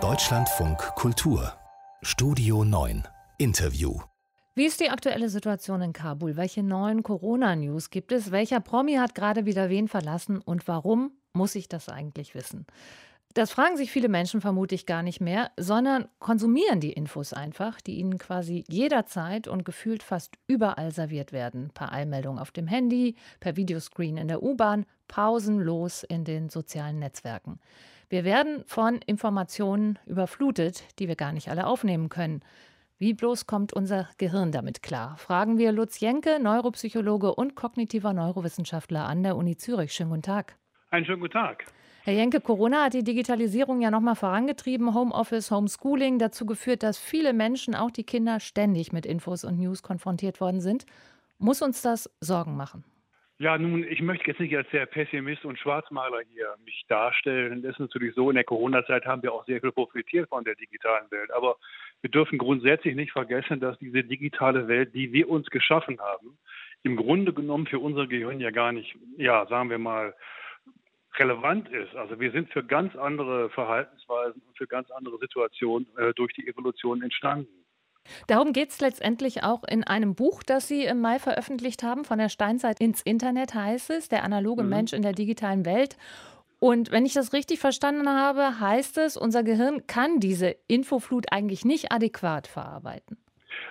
Deutschlandfunk Kultur Studio 9 Interview wie ist die aktuelle Situation in Kabul? Welche neuen Corona-News gibt es? Welcher Promi hat gerade wieder wen verlassen und warum muss ich das eigentlich wissen? Das fragen sich viele Menschen vermutlich gar nicht mehr, sondern konsumieren die Infos einfach, die ihnen quasi jederzeit und gefühlt fast überall serviert werden. Per Eilmeldung auf dem Handy, per Videoscreen in der U-Bahn, pausenlos in den sozialen Netzwerken. Wir werden von Informationen überflutet, die wir gar nicht alle aufnehmen können. Wie bloß kommt unser Gehirn damit klar? Fragen wir Lutz Jenke, Neuropsychologe und kognitiver Neurowissenschaftler an der Uni Zürich. Schönen guten Tag. Einen schönen guten Tag. Herr Jenke, Corona hat die Digitalisierung ja nochmal vorangetrieben, Homeoffice, Homeschooling, dazu geführt, dass viele Menschen, auch die Kinder, ständig mit Infos und News konfrontiert worden sind. Muss uns das Sorgen machen? Ja, nun, ich möchte jetzt nicht als der Pessimist und Schwarzmaler hier mich darstellen. Es ist natürlich so, in der Corona-Zeit haben wir auch sehr viel profitiert von der digitalen Welt. Aber wir dürfen grundsätzlich nicht vergessen, dass diese digitale Welt, die wir uns geschaffen haben, im Grunde genommen für unser Gehirn ja gar nicht, ja, sagen wir mal, relevant ist. Also wir sind für ganz andere Verhaltensweisen und für ganz andere Situationen äh, durch die Evolution entstanden. Darum geht es letztendlich auch in einem Buch, das Sie im Mai veröffentlicht haben. Von der Steinzeit ins Internet heißt es, der analoge mhm. Mensch in der digitalen Welt. Und wenn ich das richtig verstanden habe, heißt es, unser Gehirn kann diese Infoflut eigentlich nicht adäquat verarbeiten.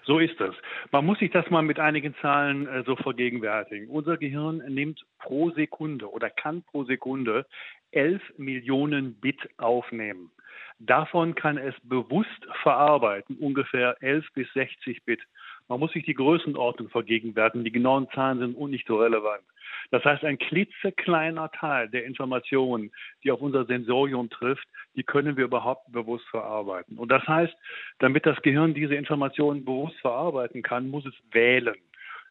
So ist es. Man muss sich das mal mit einigen Zahlen äh, so vergegenwärtigen. Unser Gehirn nimmt pro Sekunde oder kann pro Sekunde 11 Millionen Bit aufnehmen. Davon kann es bewusst verarbeiten, ungefähr 11 bis 60 Bit. Man muss sich die Größenordnung vergegenwärtigen. Die genauen Zahlen sind nicht so relevant. Das heißt, ein klitzekleiner Teil der Informationen, die auf unser Sensorium trifft, die können wir überhaupt bewusst verarbeiten. Und das heißt, damit das Gehirn diese Informationen bewusst verarbeiten kann, muss es wählen.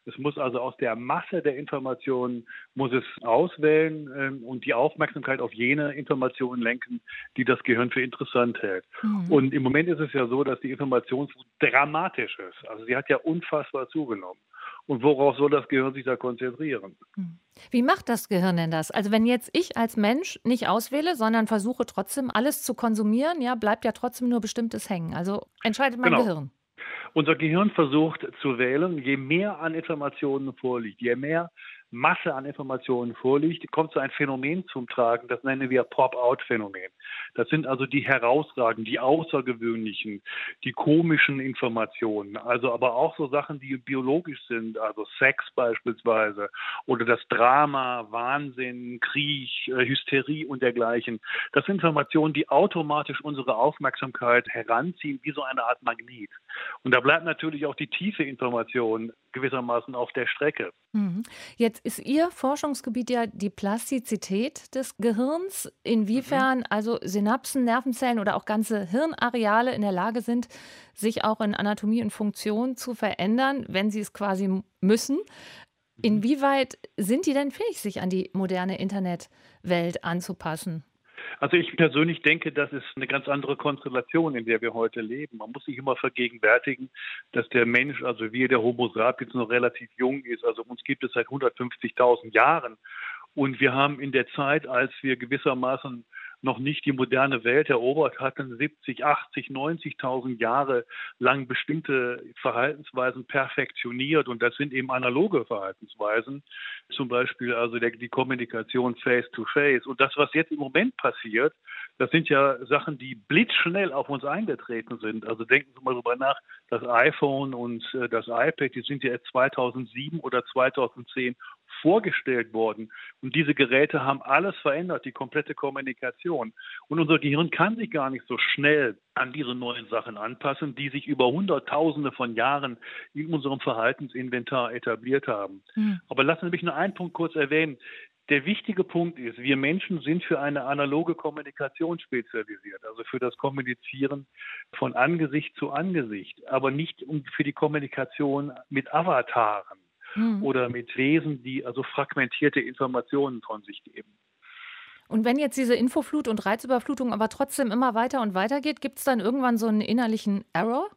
Es muss also aus der Masse der Informationen, muss es auswählen ähm, und die Aufmerksamkeit auf jene Informationen lenken, die das Gehirn für interessant hält. Mhm. Und im Moment ist es ja so, dass die Informationsflut dramatisch ist. Also sie hat ja unfassbar zugenommen. Und worauf soll das Gehirn sich da konzentrieren? Mhm. Wie macht das Gehirn denn das? Also wenn jetzt ich als Mensch nicht auswähle, sondern versuche trotzdem alles zu konsumieren, ja, bleibt ja trotzdem nur bestimmtes hängen. Also entscheidet mein genau. Gehirn. Unser Gehirn versucht zu wählen, je mehr an Informationen vorliegt, je mehr Masse an Informationen vorliegt, kommt so ein Phänomen zum Tragen, das nennen wir Pop-out-Phänomen. Das sind also die herausragenden, die außergewöhnlichen, die komischen Informationen, also aber auch so Sachen, die biologisch sind, also Sex beispielsweise oder das Drama, Wahnsinn, Krieg, äh, Hysterie und dergleichen. Das sind Informationen, die automatisch unsere Aufmerksamkeit heranziehen, wie so eine Art Magnet. Und da bleibt natürlich auch die tiefe Information gewissermaßen auf der Strecke. Mhm. Jetzt ist Ihr Forschungsgebiet ja die Plastizität des Gehirns. Inwiefern mhm. also Synapsen, Nervenzellen oder auch ganze Hirnareale in der Lage sind, sich auch in Anatomie und Funktion zu verändern, wenn sie es quasi müssen. Mhm. Inwieweit sind die denn fähig, sich an die moderne Internetwelt anzupassen? Also ich persönlich denke, das ist eine ganz andere Konstellation, in der wir heute leben. Man muss sich immer vergegenwärtigen, dass der Mensch, also wir, der Homo sapiens, noch relativ jung ist. Also uns gibt es seit 150.000 Jahren. Und wir haben in der Zeit, als wir gewissermaßen noch nicht die moderne Welt erobert hatten, 70, 80, 90.000 Jahre lang bestimmte Verhaltensweisen perfektioniert. Und das sind eben analoge Verhaltensweisen, zum Beispiel also der, die Kommunikation face-to-face. -face. Und das, was jetzt im Moment passiert, das sind ja Sachen, die blitzschnell auf uns eingetreten sind. Also denken Sie mal darüber nach, das iPhone und äh, das iPad, die sind ja 2007 oder 2010 vorgestellt worden. Und diese Geräte haben alles verändert, die komplette Kommunikation. Und unser Gehirn kann sich gar nicht so schnell an diese neuen Sachen anpassen, die sich über Hunderttausende von Jahren in unserem Verhaltensinventar etabliert haben. Mhm. Aber lassen Sie mich nur einen Punkt kurz erwähnen. Der wichtige Punkt ist, wir Menschen sind für eine analoge Kommunikation spezialisiert, also für das Kommunizieren von Angesicht zu Angesicht, aber nicht für die Kommunikation mit Avataren mhm. oder mit Wesen, die also fragmentierte Informationen von sich geben. Und wenn jetzt diese Infoflut und Reizüberflutung aber trotzdem immer weiter und weiter geht, gibt es dann irgendwann so einen innerlichen Error?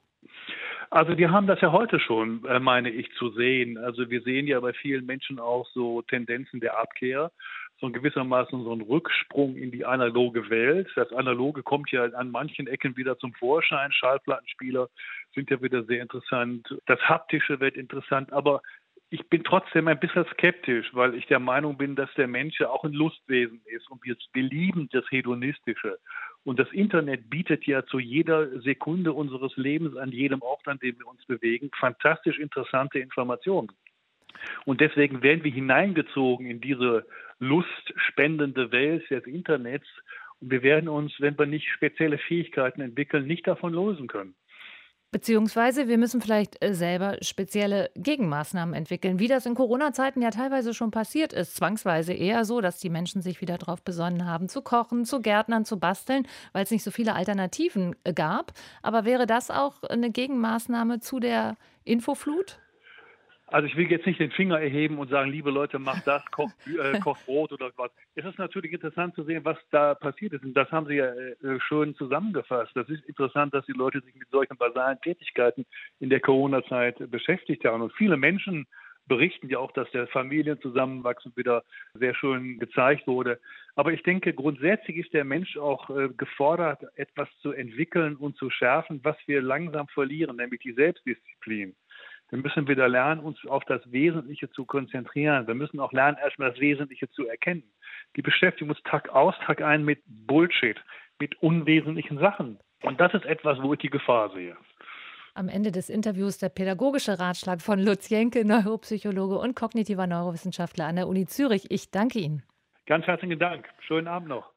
Also wir haben das ja heute schon, äh, meine ich, zu sehen. Also wir sehen ja bei vielen Menschen auch so Tendenzen der Abkehr so gewissermaßen so ein Rücksprung in die analoge Welt. Das Analoge kommt ja an manchen Ecken wieder zum Vorschein. Schallplattenspieler sind ja wieder sehr interessant. Das Haptische wird interessant, aber ich bin trotzdem ein bisschen skeptisch, weil ich der Meinung bin, dass der Mensch ja auch ein Lustwesen ist und wir, wir lieben das Hedonistische. Und das Internet bietet ja zu jeder Sekunde unseres Lebens, an jedem Ort, an dem wir uns bewegen, fantastisch interessante Informationen. Und deswegen werden wir hineingezogen in diese lustspendende Welt des Internets. Und wir werden uns, wenn wir nicht spezielle Fähigkeiten entwickeln, nicht davon losen können. Beziehungsweise wir müssen vielleicht äh, selber spezielle Gegenmaßnahmen entwickeln, wie das in Corona-Zeiten ja teilweise schon passiert ist. Zwangsweise eher so, dass die Menschen sich wieder darauf besonnen haben, zu kochen, zu Gärtnern, zu basteln, weil es nicht so viele Alternativen äh, gab. Aber wäre das auch eine Gegenmaßnahme zu der Infoflut? Also ich will jetzt nicht den Finger erheben und sagen, liebe Leute, macht das, kocht, äh, kocht Brot oder was. Es ist natürlich interessant zu sehen, was da passiert ist. Und das haben Sie ja äh, schön zusammengefasst. Das ist interessant, dass die Leute sich mit solchen basalen Tätigkeiten in der Corona-Zeit beschäftigt haben. Und viele Menschen berichten ja auch, dass der Familienzusammenwachsen wieder sehr schön gezeigt wurde. Aber ich denke, grundsätzlich ist der Mensch auch äh, gefordert, etwas zu entwickeln und zu schärfen, was wir langsam verlieren, nämlich die Selbstdisziplin. Wir müssen wieder lernen, uns auf das Wesentliche zu konzentrieren. Wir müssen auch lernen, erstmal das Wesentliche zu erkennen. Die beschäftigen uns Tag aus, Tag ein mit Bullshit, mit unwesentlichen Sachen. Und das ist etwas, wo ich die Gefahr sehe. Am Ende des Interviews der pädagogische Ratschlag von Lutz Jenke, Neuropsychologe und kognitiver Neurowissenschaftler an der Uni Zürich. Ich danke Ihnen. Ganz herzlichen Dank. Schönen Abend noch.